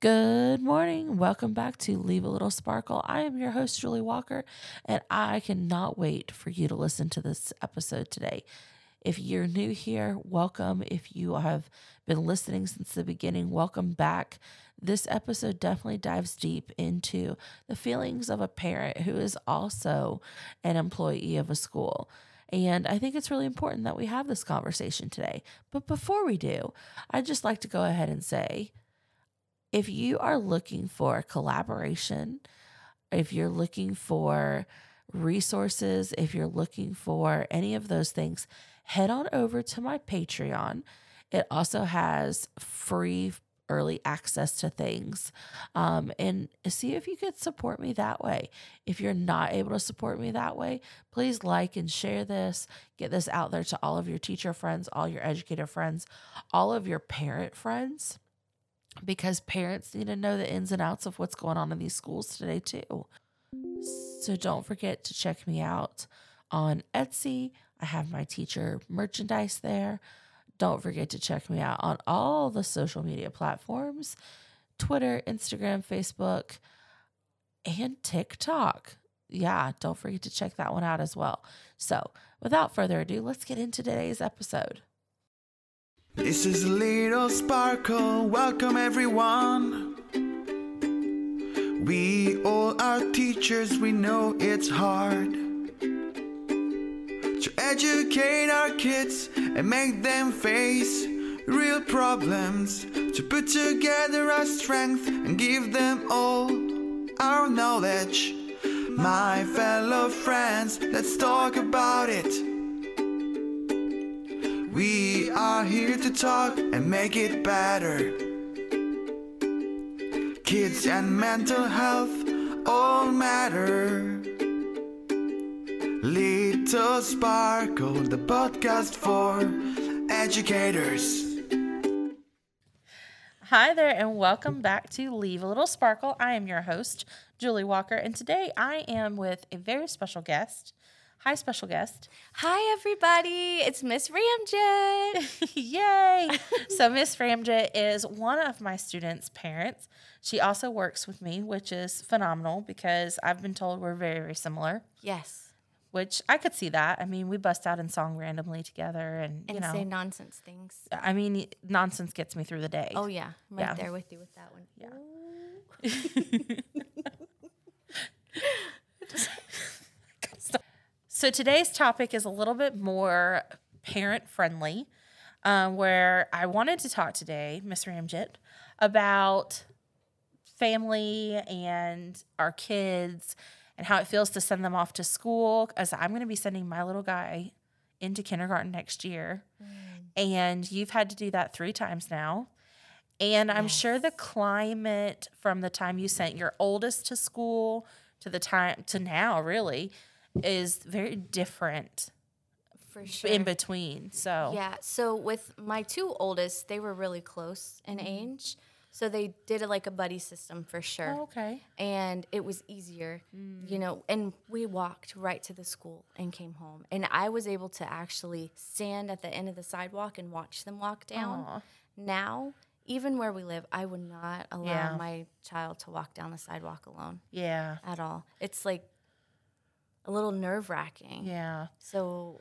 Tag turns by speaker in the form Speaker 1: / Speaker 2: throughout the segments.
Speaker 1: Good morning. Welcome back to Leave a Little Sparkle. I am your host, Julie Walker, and I cannot wait for you to listen to this episode today. If you're new here, welcome. If you have been listening since the beginning, welcome back. This episode definitely dives deep into the feelings of a parent who is also an employee of a school. And I think it's really important that we have this conversation today. But before we do, I'd just like to go ahead and say, if you are looking for collaboration, if you're looking for resources, if you're looking for any of those things, head on over to my Patreon. It also has free early access to things um, and see if you could support me that way. If you're not able to support me that way, please like and share this. Get this out there to all of your teacher friends, all your educator friends, all of your parent friends because parents need to know the ins and outs of what's going on in these schools today, too. So don't forget to check me out on Etsy. I have my teacher merchandise there. Don't forget to check me out on all the social media platforms Twitter, Instagram, Facebook, and TikTok. Yeah, don't forget to check that one out as well. So, without further ado, let's get into today's episode.
Speaker 2: This is a little sparkle. Welcome, everyone. We all are teachers, we know it's hard to educate our kids and make them face real problems. To put together our strength and give them all our knowledge. My fellow friends, let's talk about it. We are here to talk and make it better. Kids and mental health all matter. Little Sparkle, the podcast for educators.
Speaker 1: Hi there, and welcome back to Leave a Little Sparkle. I am your host, Julie Walker, and today I am with a very special guest. Hi, special guest.
Speaker 3: Hi, everybody. It's Miss Ramjit.
Speaker 1: Yay! so, Miss Ramjit is one of my students' parents. She also works with me, which is phenomenal because I've been told we're very, very similar,
Speaker 3: yes.
Speaker 1: which I could see that. I mean, we bust out in song randomly together, and,
Speaker 3: And
Speaker 1: you know,
Speaker 3: say nonsense things.
Speaker 1: I mean, nonsense gets me through the day.
Speaker 3: Oh, yeah. I'm right
Speaker 1: Yeah.
Speaker 3: there with you with that one.
Speaker 1: Yeah. So today's topic is a little bit more parent friendly, um, where I wanted to talk today, Miss Ramjit, about family and our kids and how it feels to send them off to school. As I'm going to be sending my little guy into kindergarten next year, and you've had to do that three times now. And I'm sure the climate from the time you sent your oldest to school to the time to now really is very different
Speaker 3: For sure.
Speaker 1: in between. So
Speaker 3: Yeah. So with my two oldest, they were really close in age. So they did it like a buddy system for sure.
Speaker 1: Oh, okay.
Speaker 3: and it was easier,
Speaker 1: Mm.
Speaker 3: you know. And we walked right to the school and came home, and I was able to actually stand at the end of the sidewalk and watch them walk down.
Speaker 1: Aw.
Speaker 3: Now, even where we live, I would not allow
Speaker 1: Yeah.
Speaker 3: my child to walk down the sidewalk alone
Speaker 1: Yeah.
Speaker 3: at all. It's like a little nerve wracking.
Speaker 1: Yeah.
Speaker 3: So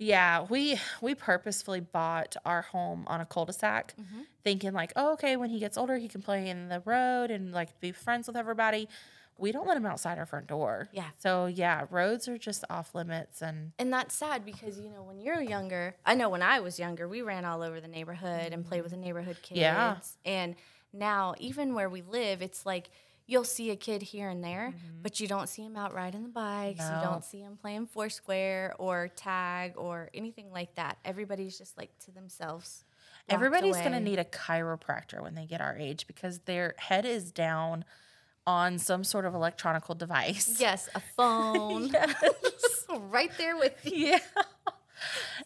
Speaker 1: Yeah, we we purposefully bought our home on a cul-de-sac,
Speaker 3: Mm-hmm.
Speaker 1: thinking like, oh, okay, when he gets older, he can play in the road and like be friends with everybody. We don't let him outside our front door.
Speaker 3: Yeah.
Speaker 1: So yeah, roads are just off limits, and
Speaker 3: And that's sad because you know when you're younger, I know when I was younger, we ran all over the neighborhood and played with the neighborhood kids.
Speaker 1: Yeah.
Speaker 3: And now even where we live, it's like you'll see a kid here and there, mm-hmm. but you don't see him out riding the bikes. You don't see him playing Foursquare or tag or anything like that. Everybody's just like to themselves.
Speaker 1: everybody's gonna need a chiropractor when they get our age because their head is down on some sort of electronical device.
Speaker 3: yes, a phone. yes. right there with you.
Speaker 1: Yeah.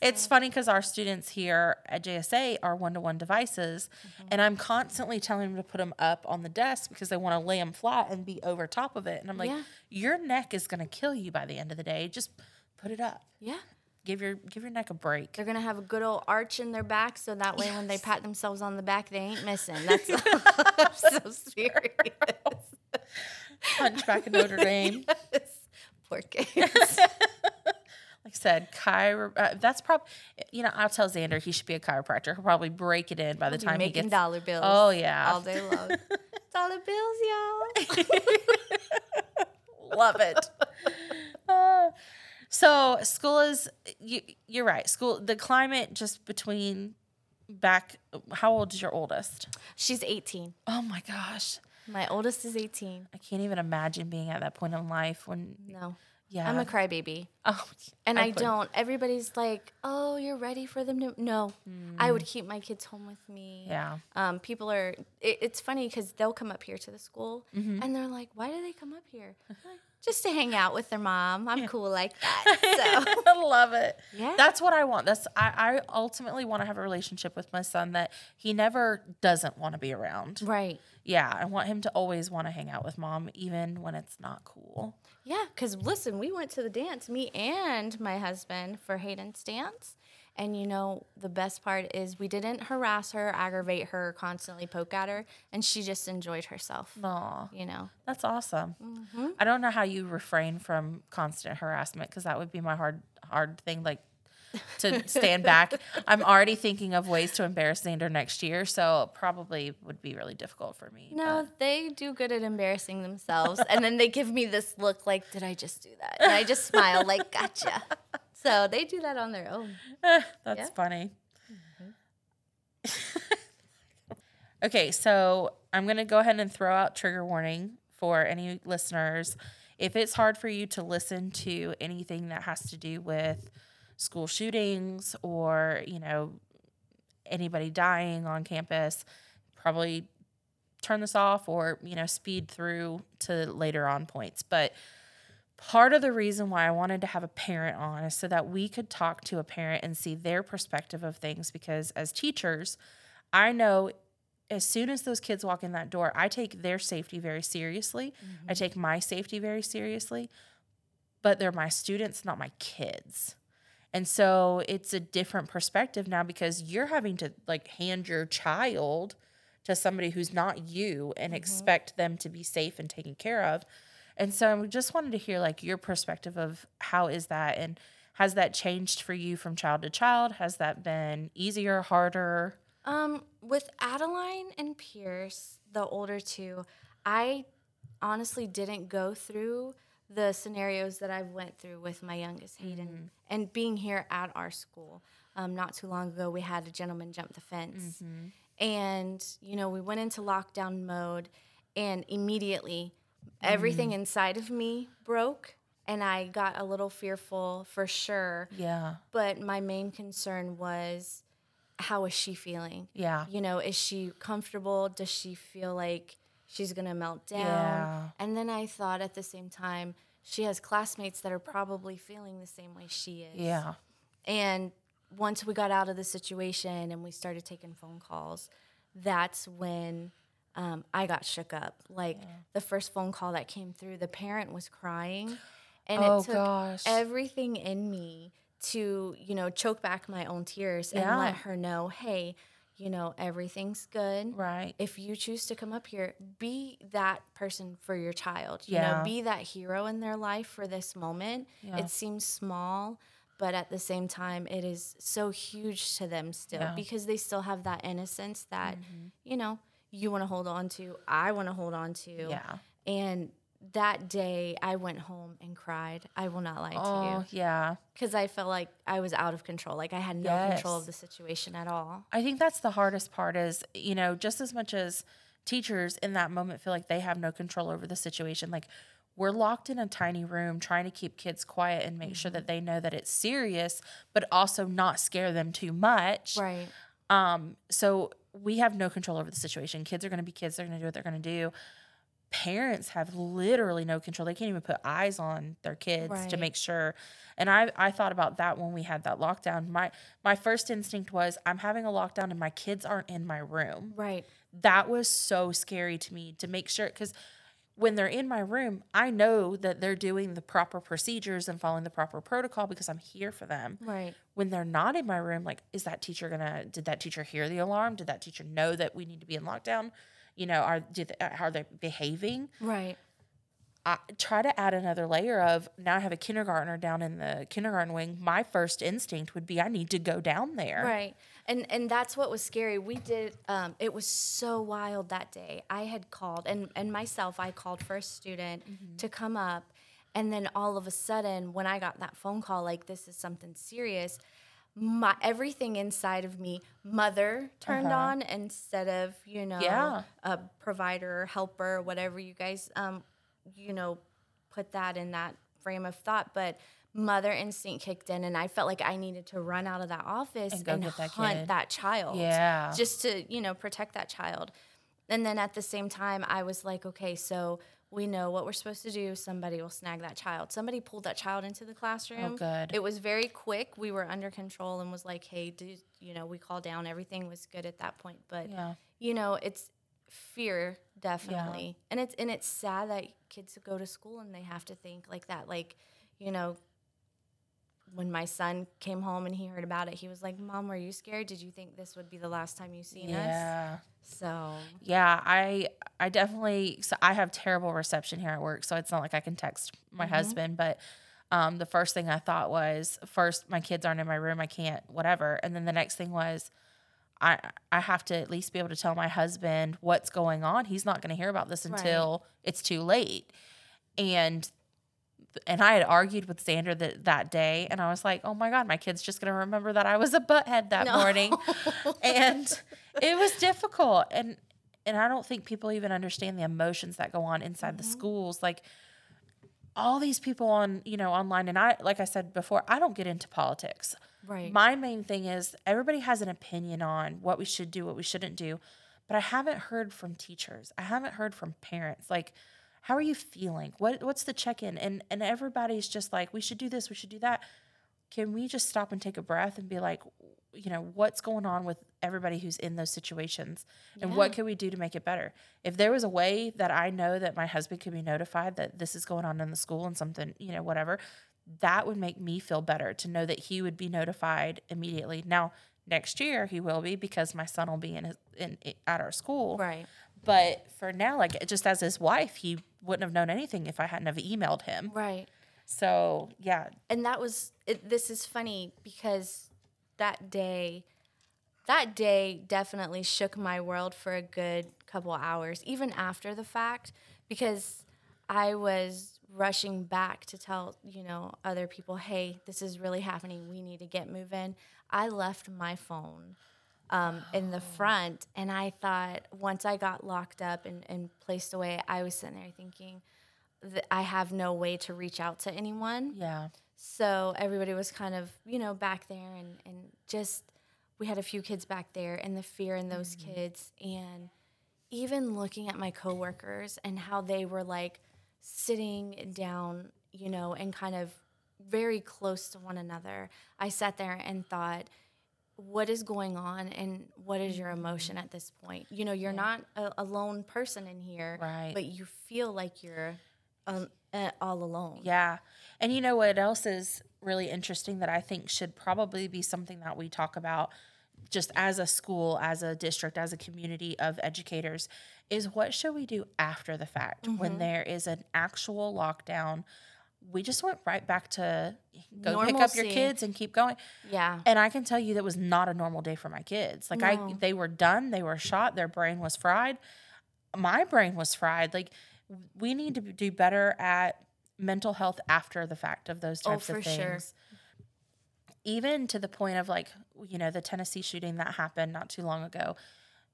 Speaker 1: It's funny because our students here at JSA are one to one devices,
Speaker 3: Mm-hmm.
Speaker 1: and I'm constantly telling them to put them up on the desk because they want to lay them flat and be over top of it. And I'm like,
Speaker 3: Yeah.
Speaker 1: your neck is going to kill you by the end of the day. Just put it up.
Speaker 3: Yeah.
Speaker 1: Give your give your neck a break.
Speaker 3: They're gonna have a good old arch in their back, so that way when they pat themselves on the back, they ain't missing. That's so serious.
Speaker 1: Hunchback of Notre Dame.
Speaker 3: Poor kids.
Speaker 1: Like I said, chiro- uh, that's probably, you know, I'll tell Xander he should be a chiropractor. He'll probably break it in by the time he gets.
Speaker 3: dollar bills.
Speaker 1: Oh, yeah.
Speaker 3: all day long. dollar bills, y'all.
Speaker 1: Love it. Uh, so school is, you, you're right. School, the climate just between back, how old is your oldest?
Speaker 3: She's 18.
Speaker 1: Oh my gosh.
Speaker 3: My oldest is 18.
Speaker 1: I can't even imagine being at that point in life when,
Speaker 3: No,
Speaker 1: yeah.
Speaker 3: I'm a crybaby.
Speaker 1: oh,
Speaker 3: And I,
Speaker 1: couldn't.
Speaker 3: don't. Everybody's like, "Oh, you're ready for them to." No, I would keep my kids home with me.
Speaker 1: Mm. Yeah.
Speaker 3: Um, people are. It, it's funny because they'll come up here to the school,
Speaker 1: Mm-hmm.
Speaker 3: and they're like, "Why do they come up here?" Just to hang out with their mom. I'm cool like that. So
Speaker 1: I love it.
Speaker 3: Yeah.
Speaker 1: That's what I want. That's I, I ultimately want to have a relationship with my son that he never doesn't want to be around.
Speaker 3: right.
Speaker 1: Yeah, I want him to always want to hang out with mom, even when it's not cool.
Speaker 3: Yeah, because listen, we went to the dance, me and my husband, for Hayden's dance. And you know, the best part is we didn't harass her, aggravate her, constantly poke at her, and she just enjoyed herself.
Speaker 1: Aw,
Speaker 3: You know,
Speaker 1: that's awesome.
Speaker 3: Mm-hmm.
Speaker 1: I don't know how you refrain from constant harassment because that would be my hard hard thing. Like to stand back. I'm already thinking of ways to embarrass Xander next year, so probably would be really difficult for me.
Speaker 3: no, they do good at embarrassing themselves. and then they give me this look like, did I just do that? And I just smile, like, gotcha. So they do that on their own.
Speaker 1: That's
Speaker 3: Yeah.
Speaker 1: funny. Mm-hmm. okay, so I'm going to go ahead and throw out trigger warning for any listeners. If it's hard for you to listen to anything that has to do with school shootings or, you know, anybody dying on campus, probably turn this off or, you know, speed through to later on points. But part of the reason why I wanted to have a parent on is so that we could talk to a parent and see their perspective of things. Because as teachers, I know as soon as those kids walk in that door, I take their safety very seriously. I mm-hmm. take my safety very seriously, but they're my students, not my kids. And so it's a different perspective now because you're having to like hand your child to somebody who's not you and expect them to be safe and taken care of. And so I just wanted to hear like your perspective of how is that and has that changed for you from child to child? Has that been easier, harder?
Speaker 3: Um, with Adeline and Pierce, the older two, I honestly didn't go through the scenarios that I've went through with my youngest Hayden mm-hmm. and being here at our school. Um, not too long ago, we had a gentleman jump the fence, mm-hmm. and you know we went into lockdown mode, and immediately mm-hmm. everything inside of me broke, and I got a little fearful for sure.
Speaker 1: Yeah.
Speaker 3: But my main concern was how is she feeling?
Speaker 1: Yeah.
Speaker 3: You know, is she comfortable? Does she feel like she's going to melt down?
Speaker 1: Yeah.
Speaker 3: And then I thought at the same time, she has classmates that are probably feeling the same way she is.
Speaker 1: Yeah.
Speaker 3: And once we got out of the situation and we started taking phone calls, that's when um, I got shook up. Like the first phone call that came through, the parent was crying. And
Speaker 1: Oh,
Speaker 3: it took
Speaker 1: gosh.
Speaker 3: everything in me to, you know, choke back my own tears and let her know, hey, you know, everything's good.
Speaker 1: Right.
Speaker 3: If you choose to come up here, be that person for your child. You
Speaker 1: Yeah.
Speaker 3: know, be that hero in their life for this moment.
Speaker 1: Yeah.
Speaker 3: It seems small, but at the same time, it is so huge to them still
Speaker 1: Yeah.
Speaker 3: because they still have that innocence that, mm-hmm. you know, you want to hold on to. I want to hold on to.
Speaker 1: Yeah.
Speaker 3: And that day, I went home and cried. I will not lie to
Speaker 1: Oh,
Speaker 3: you
Speaker 1: yeah.
Speaker 3: because I felt like I was out of control. Like I had no control of the situation at all.
Speaker 1: I think that's the hardest part is, you know, just as much as teachers in that moment feel like they have no control over the situation, like we're locked in a tiny room trying to keep kids quiet and make sure that they know that it's serious, but also not scare them too much.
Speaker 3: Right.
Speaker 1: Um, so we have no control over the situation. Kids are going to be kids. They're going to do what they're going to do. Parents have literally no control. They can't even put eyes on their kids to make sure. And I, I thought about that when we had that lockdown. My, my first instinct was I'm having a lockdown and my kids aren't in my room.
Speaker 3: Right.
Speaker 1: That was so scary to me to make sure because when they're in my room, I know that they're doing the proper procedures and following the proper protocol because I'm here for them.
Speaker 3: Right.
Speaker 1: When they're not in my room, like, is that teacher gonna? Did that teacher hear the alarm? Did that teacher know that we need to be in lockdown? You know, are did they, how are they behaving?
Speaker 3: Right.
Speaker 1: I try to add another layer of now I have a kindergartner down in the kindergarten wing. My first instinct would be I need to go down there.
Speaker 3: Right. And and that's what was scary. We did um it was so wild that day. I had called and and myself I called for a student to come up and then all of a sudden when I got that phone call like this is something serious, my everything inside of me mother turned on instead of, you know,
Speaker 1: Yeah.
Speaker 3: a provider, helper, whatever you guys um you know put that in that frame of thought, but mother instinct kicked in and I felt like I needed to run out of that office
Speaker 1: And
Speaker 3: and,
Speaker 1: that
Speaker 3: hunt
Speaker 1: kid.
Speaker 3: that child.
Speaker 1: Yeah.
Speaker 3: Just to, you know, protect that child. And then at the same time, I was like, okay, so we know what we're supposed to do. Somebody will snag that child. Somebody pulled that child into the oh, classroom.
Speaker 1: Oh, good.
Speaker 3: It was very quick. We were under control and was like, hey, do, you know, we called down. Everything was good at that point. But,
Speaker 1: Yeah.
Speaker 3: you know, it's fear definitely. And it's and it's sad that kids go to school and they have to think like that. Like, you know, when my son came home and he heard about it, he was like, "Mom, were you scared? Did you think this would be the last time you seen us?"
Speaker 1: Yeah.
Speaker 3: So,
Speaker 1: Yeah, I I definitely so I have terrible reception here at work, so it's not like I can text my husband, but um the first thing I thought was first my kids aren't in my room, I can't whatever. And then the next thing was I I have to at least be able to tell my husband what's going on. He's not going to hear about this
Speaker 3: Right.
Speaker 1: until it's too late. And and I had argued with Xander that that day, and I was like, "Oh my god, my kid's just gonna remember that I was a butthead that
Speaker 3: No.
Speaker 1: morning," and it was difficult. And and I don't think people even understand the emotions that go on inside the mm-hmm. schools. Like all these people on you know online, and I like I said before, I don't get into politics.
Speaker 3: right.
Speaker 1: My main thing is everybody has an opinion on what we should do, what we shouldn't do. But I haven't heard from teachers. I haven't heard from parents. Like, how are you feeling? What what's the check-in? And and everybody's just like, we should do this, we should do that. Can we just stop and take a breath and be like, you know, what's going on with everybody who's in those situations? And what can we do to make it better? If there was a way that I know that my husband could be notified that this is going on in the school and something, you know, whatever, that would make me feel better to know that he would be notified immediately. Now, next year he will be because my son will be in, his, in at our school.
Speaker 3: right.
Speaker 1: But for now, like just as his wife, he wouldn't have known anything if I hadn't have emailed him.
Speaker 3: Right.
Speaker 1: So yeah,
Speaker 3: and that was it, this is funny because that day that day definitely shook my world for a good couple hours even after the fact because i was rushing back to tell you know other people hey this is really happening we need to get moving i left my phone um, in the front and i thought once i got locked up and, and placed away i was sitting there thinking that i have no way to reach out to anyone.
Speaker 1: Yeah,
Speaker 3: so everybody was kind of, you know, back there and, and just we had a few kids back there and the fear in those kids. And even looking at my coworkers and how they were like sitting down, you know, and kind of very close to one another. I sat there and thought, what is going on and what is your emotion at this point? You know, you're not a, a lone person in here,
Speaker 1: Right.
Speaker 3: but you feel like you're um, uh, all alone.
Speaker 1: yeah. And you know what else is really interesting that I think should probably be something that we talk about just as a school, as a district, as a community of educators is what should we do after the fact when there is an actual lockdown? We just went right back to go pick up your kids and keep going.
Speaker 3: Yeah.
Speaker 1: And I can tell you that was not a normal day for my kids. Like I they were done, they were shot, their brain was fried. My brain was fried. Like we need to do better at mental health after the fact of those
Speaker 3: Oh,
Speaker 1: types
Speaker 3: for
Speaker 1: of
Speaker 3: sure.
Speaker 1: things. Even to the point of like, you know, the Tennessee shooting that happened not too long ago.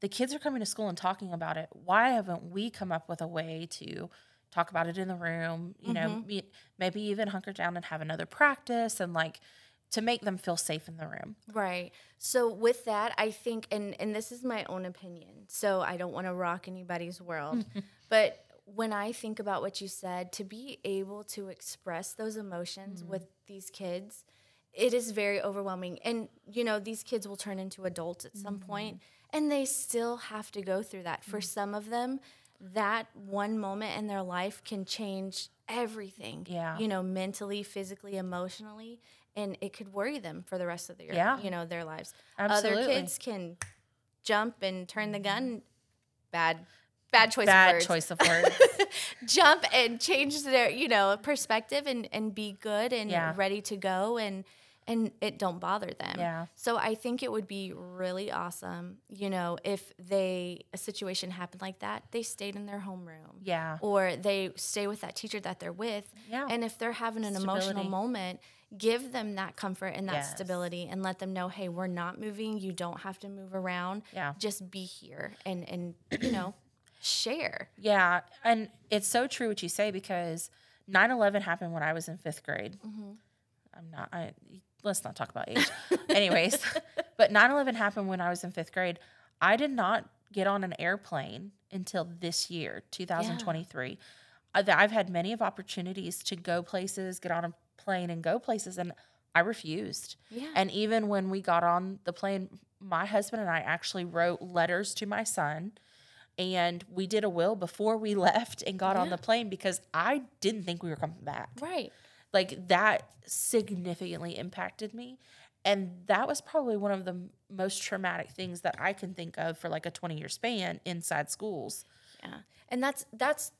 Speaker 1: The kids are coming to school and talking about it. Why haven't we come up with a way to talk about it in the room? You know,
Speaker 3: Mm-hmm.
Speaker 1: me- maybe even hunker down and have another practice and like to make them feel safe in the room.
Speaker 3: Right. So with that, I think and and this is my own opinion. So I don't want to rock anybody's world. but when I think about what you said, to be able to express those emotions mm-hmm. with these kids, it is very overwhelming. And you know, these kids will turn into adults at some point, mm-hmm. and they still have to go through that. For mm-hmm. some of them, that one moment in their life can change everything.
Speaker 1: Yeah.
Speaker 3: You know, mentally, physically, emotionally, and it could worry them for the rest of their
Speaker 1: Yeah.
Speaker 3: you know their lives.
Speaker 1: Absolutely.
Speaker 3: Other kids can jump and turn the gun. Mm-hmm. Bad, bad choice. of
Speaker 1: Bad
Speaker 3: words.
Speaker 1: choice of words.
Speaker 3: Jump and change their you know perspective and and be good and
Speaker 1: Yeah.
Speaker 3: ready to go and and it don't bother them.
Speaker 1: Yeah.
Speaker 3: So I think it would be really awesome, you know, if they a situation happened like that, they stayed in their homeroom.
Speaker 1: Yeah.
Speaker 3: Or they stay with that teacher that they're with.
Speaker 1: Yeah.
Speaker 3: And if they're having an emotional moment, give them that comfort and that
Speaker 1: Yes.
Speaker 3: stability and let them know, hey, we're not moving. You don't have to move around.
Speaker 1: Yeah.
Speaker 3: Just be here and and you know, share.
Speaker 1: Yeah, and it's so true what you say because 9/11 happened when I was in 5th grade.
Speaker 3: Mm-hmm.
Speaker 1: I'm not I let's not talk about age. Anyways, but 9/11 happened when I was in 5th grade. I did not get on an airplane until this year, 2023. Uh, th- I've had many of opportunities to go places, get on a plane and go places and I refused.
Speaker 3: Yeah.
Speaker 1: And even when we got on the plane, my husband and I actually wrote letters to my son and we did a will before we left and got on the plane because I didn't think we were coming back.
Speaker 3: Right.
Speaker 1: Like that significantly impacted me. And that was probably one of the most traumatic things that I can think of for like a 20 year span inside schools.
Speaker 3: Yeah. And that's that's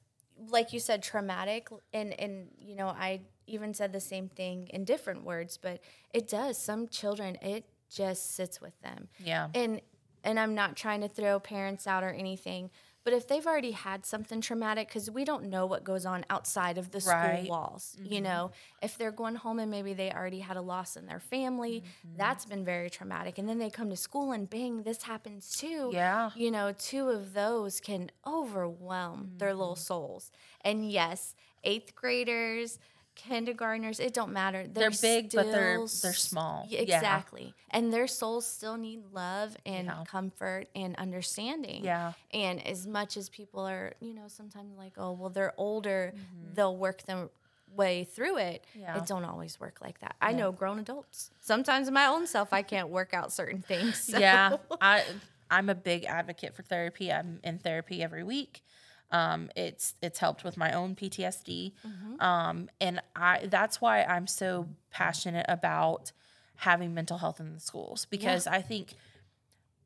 Speaker 3: like you said traumatic and and you know I even said the same thing in different words but it does some children it just sits with them.
Speaker 1: Yeah.
Speaker 3: And and I'm not trying to throw parents out or anything but if they've already had something traumatic cuz we don't know what goes on outside of the
Speaker 1: Right.
Speaker 3: school walls, you know. If they're going home and maybe they already had a loss in their family, that's been very traumatic and then they come to school and bang this happens too
Speaker 1: Yeah.
Speaker 3: you know, two of those can overwhelm their little
Speaker 1: Mm-hmm.
Speaker 3: souls. And yes, eighth graders, kindergartners, it don't matter.
Speaker 1: They're big, but they're- they're small.
Speaker 3: Yeah,
Speaker 1: Yeah.
Speaker 3: Exactly. And their souls still need love and
Speaker 1: Yeah.
Speaker 3: comfort and understanding.
Speaker 1: Yeah.
Speaker 3: And as much as people are, you know, sometimes like, oh, well, they're older, they'll work their way through it.
Speaker 1: Mm-hmm. Yeah.
Speaker 3: It don't always work like that. I know grown adults. Sometimes in my own self, I can't work out certain things. so-
Speaker 1: yeah i i'm a big advocate for therapy i'm in therapy every week um, it's it's helped with my own ptsd um, and i that's why i'm so passionate about having mental health in the schools because i think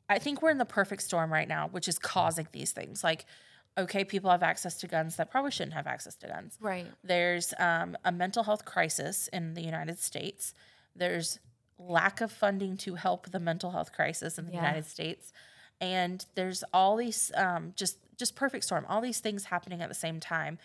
Speaker 1: i think we're in the perfect storm right now which is causing these things like okay people have access to guns that probably shouldn't have access to guns
Speaker 3: Right.
Speaker 1: there's um, a mental health crisis in the United States. There's lack of funding to help the mental health crisis in the
Speaker 3: Yeah.
Speaker 1: United States, and there's all these um, just just perfect storm, all these things happening at the same time,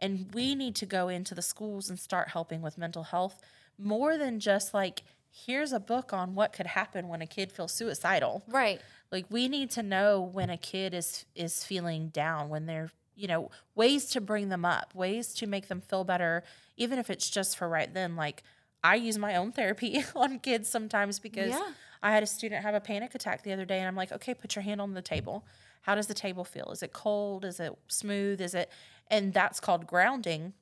Speaker 1: and we need to go into the schools and start helping with mental health more than just like here's a book on what could happen when a kid feels suicidal
Speaker 3: Right.
Speaker 1: like we need to know when a kid is is feeling down when they're you know ways to bring them up ways to make them feel better even if it's just for right then like i use my own therapy on kids sometimes because
Speaker 3: Yeah.
Speaker 1: i had a student have a panic attack the other day and i'm like okay put your hand on the table how does the table feel is it cold is it smooth is it and that's called grounding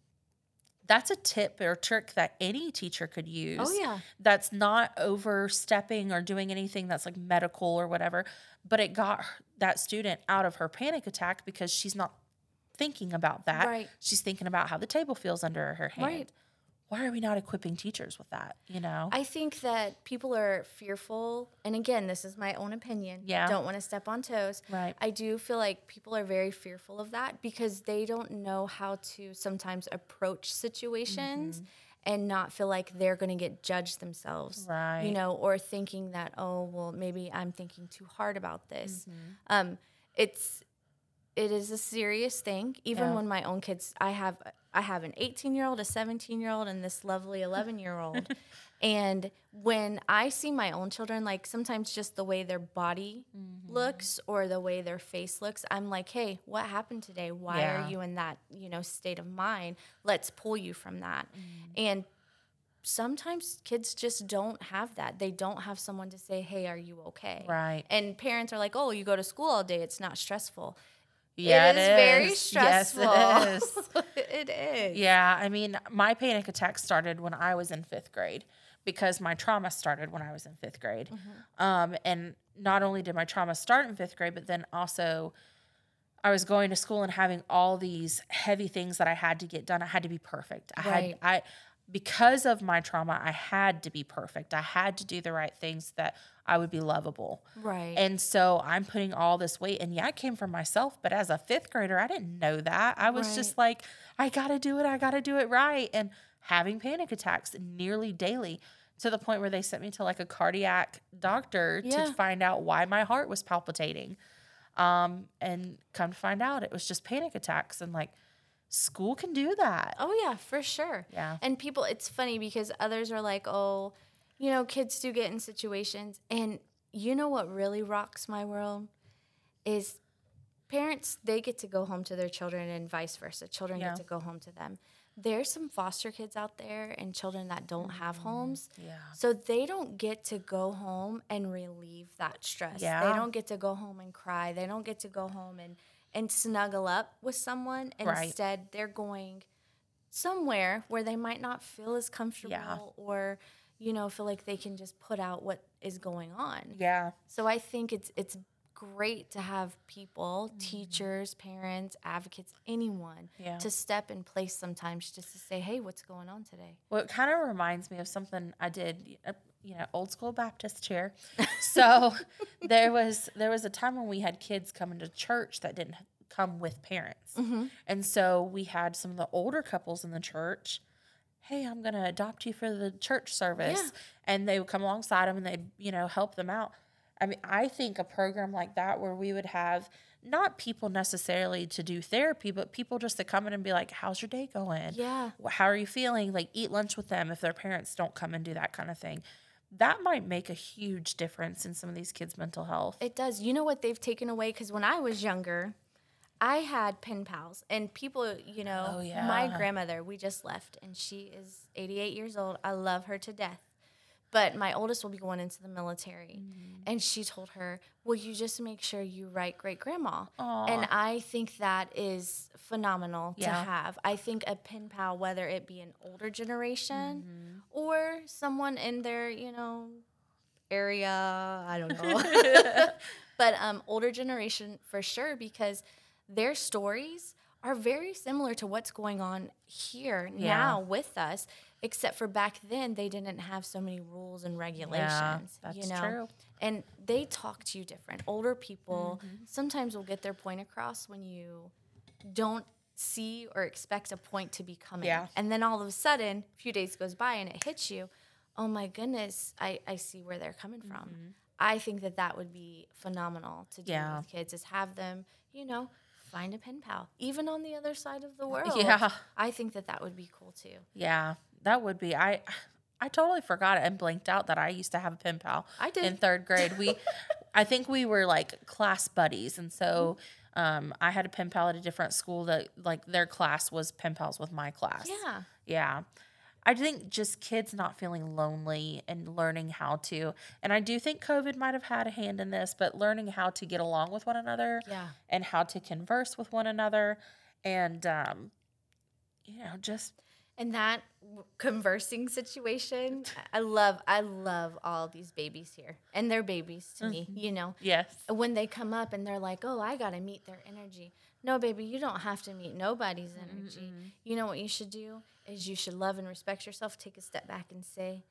Speaker 1: that's a tip or trick that any teacher could oh, use
Speaker 3: Oh, yeah.
Speaker 1: that's not overstepping or doing anything that's like medical or whatever but it got that student out of her panic attack because she's not thinking about that
Speaker 3: Right.
Speaker 1: she's thinking about how the table feels under her hand
Speaker 3: Right.
Speaker 1: Why are we not equipping teachers with that you know
Speaker 3: I think that people are fearful, and again, this is my own opinion.
Speaker 1: Yeah.
Speaker 3: Don't want to step on toes.
Speaker 1: Right.
Speaker 3: I do feel like people are very fearful of that because they don't know how to sometimes approach situations
Speaker 1: Mm-hmm.
Speaker 3: and not feel like they're going to get judged themselves.
Speaker 1: Right.
Speaker 3: You know, or thinking that, oh, well, maybe I'm thinking too hard about this.
Speaker 1: Mm-hmm.
Speaker 3: Um, it's it is a serious thing. Even
Speaker 1: Yeah.
Speaker 3: when my own kids, I have I have an 18 year old, a 17 year old, and this lovely 11 year old. and when I see my own children, like sometimes just the way their body
Speaker 1: Mm-hmm.
Speaker 3: looks or the way their face looks, I'm like, hey, what happened today? Why
Speaker 1: Yeah.
Speaker 3: are you in that you know state of mind? Let's pull you from that.
Speaker 1: Mm.
Speaker 3: And sometimes kids just don't have that. They don't have someone to say, hey, are you okay?
Speaker 1: Right.
Speaker 3: And parents are like, oh, you go to school all day. It's not stressful.
Speaker 1: Yeah
Speaker 3: it is, very
Speaker 1: Yes, it is.
Speaker 3: it is.
Speaker 1: Yeah, I mean, my panic attack started when I was in fifth grade because my trauma started when I was in fifth grade. Um, and not only did my trauma start in fifth grade, but then also I was going to school and having all these heavy things that I had to get done. I had to be perfect. I
Speaker 3: Right.
Speaker 1: had I because of my trauma, I had to be perfect. I had to do the right things that I would be lovable.
Speaker 3: Right.
Speaker 1: And so I'm putting all this weight, and yeah, I came from myself. But as a fifth grader, I didn't know that. I was just like, I gotta do it. I gotta do it right. And having panic attacks nearly daily to the point where they sent me to like a cardiac doctor
Speaker 3: Yeah.
Speaker 1: to find out why my heart was palpitating. Um, and come to find out, it was just panic attacks. And like, school can do that.
Speaker 3: Oh yeah, for sure.
Speaker 1: Yeah.
Speaker 3: And people it's funny because others are like, "Oh, you know, kids do get in situations." And you know what really rocks my world is parents they get to go home to their children and vice versa. Children
Speaker 1: Yeah.
Speaker 3: get to go home to them. There's some foster kids out there and children that don't have mm-hmm. homes.
Speaker 1: Yeah.
Speaker 3: So they don't get to go home and relieve that stress.
Speaker 1: Yeah.
Speaker 3: They don't get to go home and cry. They don't get to go home and and snuggle up with someone.
Speaker 1: Right.
Speaker 3: Instead, they're going somewhere where they might not feel as comfortable or you know feel like they can just put out what is going on.
Speaker 1: Yeah.
Speaker 3: So I think it's it's great to have people, teachers, parents, advocates, anyone
Speaker 1: Yeah.
Speaker 3: to step in place sometimes just to say, "Hey, what's going on today?"
Speaker 1: Well, it kind of reminds me of something I did, uh, you know, old school Baptist chair. So there was there was a time when we had kids coming to church that didn't come with parents, mm-hmm. and so we had some of the older couples in the church. Hey, I'm gonna adopt you for the church service,
Speaker 3: Yeah.
Speaker 1: and they would come alongside them and they'd you know help them out. I mean, I think a program like that where we would have not people necessarily to do therapy, but people just to come in and be like, "How's your day going?"
Speaker 3: Yeah.
Speaker 1: How are you feeling like eat lunch with them if their parents don't come and do that kind of thing that might make a huge difference in some of these kids mental health
Speaker 3: It does. You know what they've taken away? Because when I was younger, I had pen pals, and people, you know,
Speaker 1: Oh,
Speaker 3: my grandmother, we just left, and she is 88 years old. I love her to death. But my oldest will be going into the military.
Speaker 1: Mm-hmm.
Speaker 3: And she told her, Will you just make sure you write great grandma? And I think that is phenomenal to have. I think a pen pal, whether it be an older generation
Speaker 1: Mm-hmm.
Speaker 3: or someone in their, you know, area, I don't know. but um, older generation for sure because their stories are very similar to what's going on here
Speaker 1: Yeah.
Speaker 3: now with us except for back then they didn't have so many rules and regulations you
Speaker 1: that's
Speaker 3: know
Speaker 1: true.
Speaker 3: and they talk to you different older people
Speaker 1: Mm-hmm.
Speaker 3: sometimes will get their point across when you don't see or expect a point to be coming
Speaker 1: Yeah.
Speaker 3: and then all of a sudden a few days goes by and it hits you oh my goodness i, I see where they're coming from i think that that would be phenomenal to do
Speaker 1: Mm-hmm. Yeah.
Speaker 3: with kids is have them you know find a pen pal even on the other side of the world
Speaker 1: Yeah.
Speaker 3: i think that that would be cool too
Speaker 1: yeah that would be i i totally forgot it and blanked out that i used to have a pen pal
Speaker 3: I did.
Speaker 1: in third grade we i think we were like class buddies and so um, i had a pen pal at a different school that like their class was pen pals with my class
Speaker 3: yeah
Speaker 1: Yeah. I think just kids not feeling lonely and learning how to, and I do think COVID might have had a hand in this, but learning how to get along with one another
Speaker 3: Yeah.
Speaker 1: and how to converse with one another and, um, you know, just,
Speaker 3: and that conversing situation i love i love all these babies here and they're babies to me mm-hmm. you know?
Speaker 1: Yes.
Speaker 3: when they come up and they're like oh i gotta meet their energy. No baby you don't have to meet nobody's energy. You know what you should do is you should love and respect yourself take a step back and say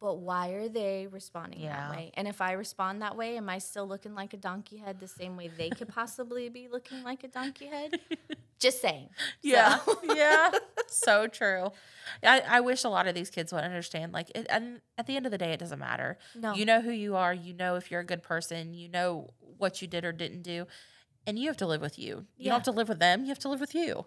Speaker 3: but why are they responding
Speaker 1: Yeah.
Speaker 3: that way and if i respond that way am i still looking like a donkey head the same way they could possibly be looking like a donkey head just saying
Speaker 1: Yeah.
Speaker 3: So-
Speaker 1: yeah. So true. I, I wish a lot of these kids would understand like it, and at the end of the day it doesn't matter.
Speaker 3: No.
Speaker 1: You know who you are, you know if you're a good person, you know what you did or didn't do, and you have to live with you. You
Speaker 3: Yeah.
Speaker 1: don't have to live with them, you have to live with you.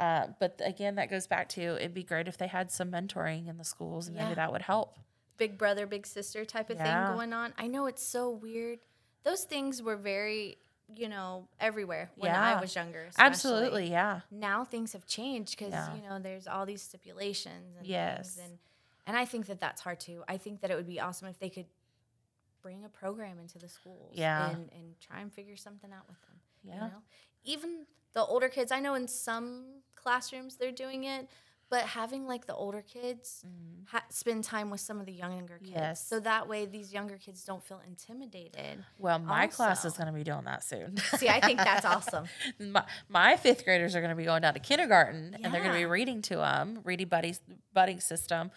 Speaker 1: Uh, but again, that goes back to it'd be great if they had some mentoring in the schools and
Speaker 3: Yeah.
Speaker 1: maybe that would help.
Speaker 3: big brother, big sister type of
Speaker 1: Yeah.
Speaker 3: thing going on. I know it's so weird. Those things were very, you know, everywhere when
Speaker 1: Yeah.
Speaker 3: I was younger. especially.
Speaker 1: Absolutely, yeah.
Speaker 3: Now things have changed because you know there's all these stipulations and
Speaker 1: Yes.
Speaker 3: things, and and I think that that's hard too. I think that it would be awesome if they could bring a program into the schools,
Speaker 1: Yeah.
Speaker 3: and and try and figure something out with them. You
Speaker 1: Yeah.
Speaker 3: know, even the older kids. I know in some classrooms they're doing it, but having like the older kids mm-hmm. ha- spend time with some of the younger kids.
Speaker 1: Yes.
Speaker 3: so that way these younger kids don't feel intimidated.
Speaker 1: Well, my class is going to be doing that soon.
Speaker 3: See, I think that's awesome.
Speaker 1: my, my fifth graders are going to be going down to kindergarten and they're going to be reading to them, reading buddies, budding system.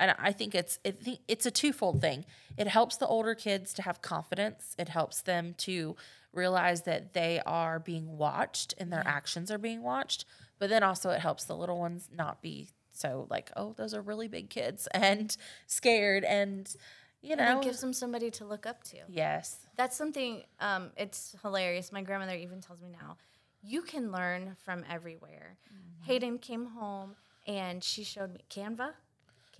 Speaker 1: And I think it's it, it's a twofold thing. It helps the older kids to have confidence. It helps them to realize that they are being watched and their actions are being watched. But then also it helps the little ones not be so like, oh, those are really big kids and scared and you know.
Speaker 3: And it gives them somebody to look up to.
Speaker 1: yes.
Speaker 3: That's something. Um, it's hilarious. My grandmother even tells me now, you can learn from everywhere.
Speaker 1: Mm-hmm.
Speaker 3: Hayden came home and she showed me Canva.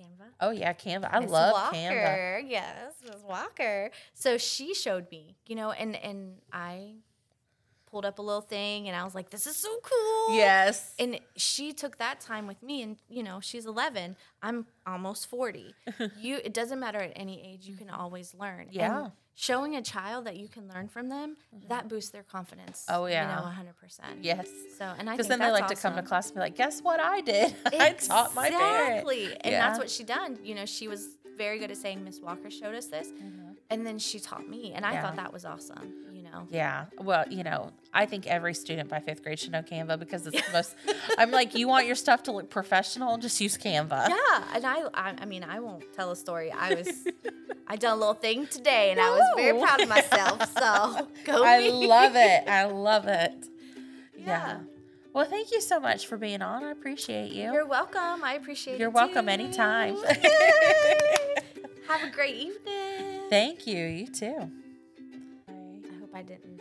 Speaker 3: Canva.
Speaker 1: Oh yeah, Canva. I
Speaker 3: Miss
Speaker 1: love
Speaker 3: Walker.
Speaker 1: Canva.
Speaker 3: Yes, Miss Walker. So she showed me, you know, and and I pulled up a little thing, and I was like, "This is so cool."
Speaker 1: Yes.
Speaker 3: And she took that time with me, and you know, she's 11. I'm almost 40. you, it doesn't matter at any age. You can always learn. And
Speaker 1: Yeah.
Speaker 3: Showing a child that you can learn from them, that boosts their confidence.
Speaker 1: Oh, yeah.
Speaker 3: You know, 100. percent
Speaker 1: Yes.
Speaker 3: So, and I
Speaker 1: Because then they like to come to class and be like, guess what I did? I taught my parent.
Speaker 3: Exactly. And
Speaker 1: Yeah.
Speaker 3: that's what she done. You know, she was very good at saying Miss Walker showed us this. And then she taught me. And I
Speaker 1: Mm-hmm. Yeah.
Speaker 3: thought that was awesome, you know.
Speaker 1: Yeah. Well, you know, I think every student by fifth grade should know Canva because it's the most. I'm like, you want your stuff to look professional? Just use Canva.
Speaker 3: Yeah, and I, I, I mean, I won't tell a story. I was, I done a little thing today, and I was very proud of myself. So go
Speaker 1: I
Speaker 3: me.
Speaker 1: love it. I love it. Yeah.
Speaker 3: Yeah.
Speaker 1: Well, thank you so much for being on. I appreciate you.
Speaker 3: You're welcome. I appreciate
Speaker 1: you.
Speaker 3: You're
Speaker 1: welcome
Speaker 3: too.
Speaker 1: anytime.
Speaker 3: Have a great evening.
Speaker 1: thank you. You too.
Speaker 3: I hope I didn't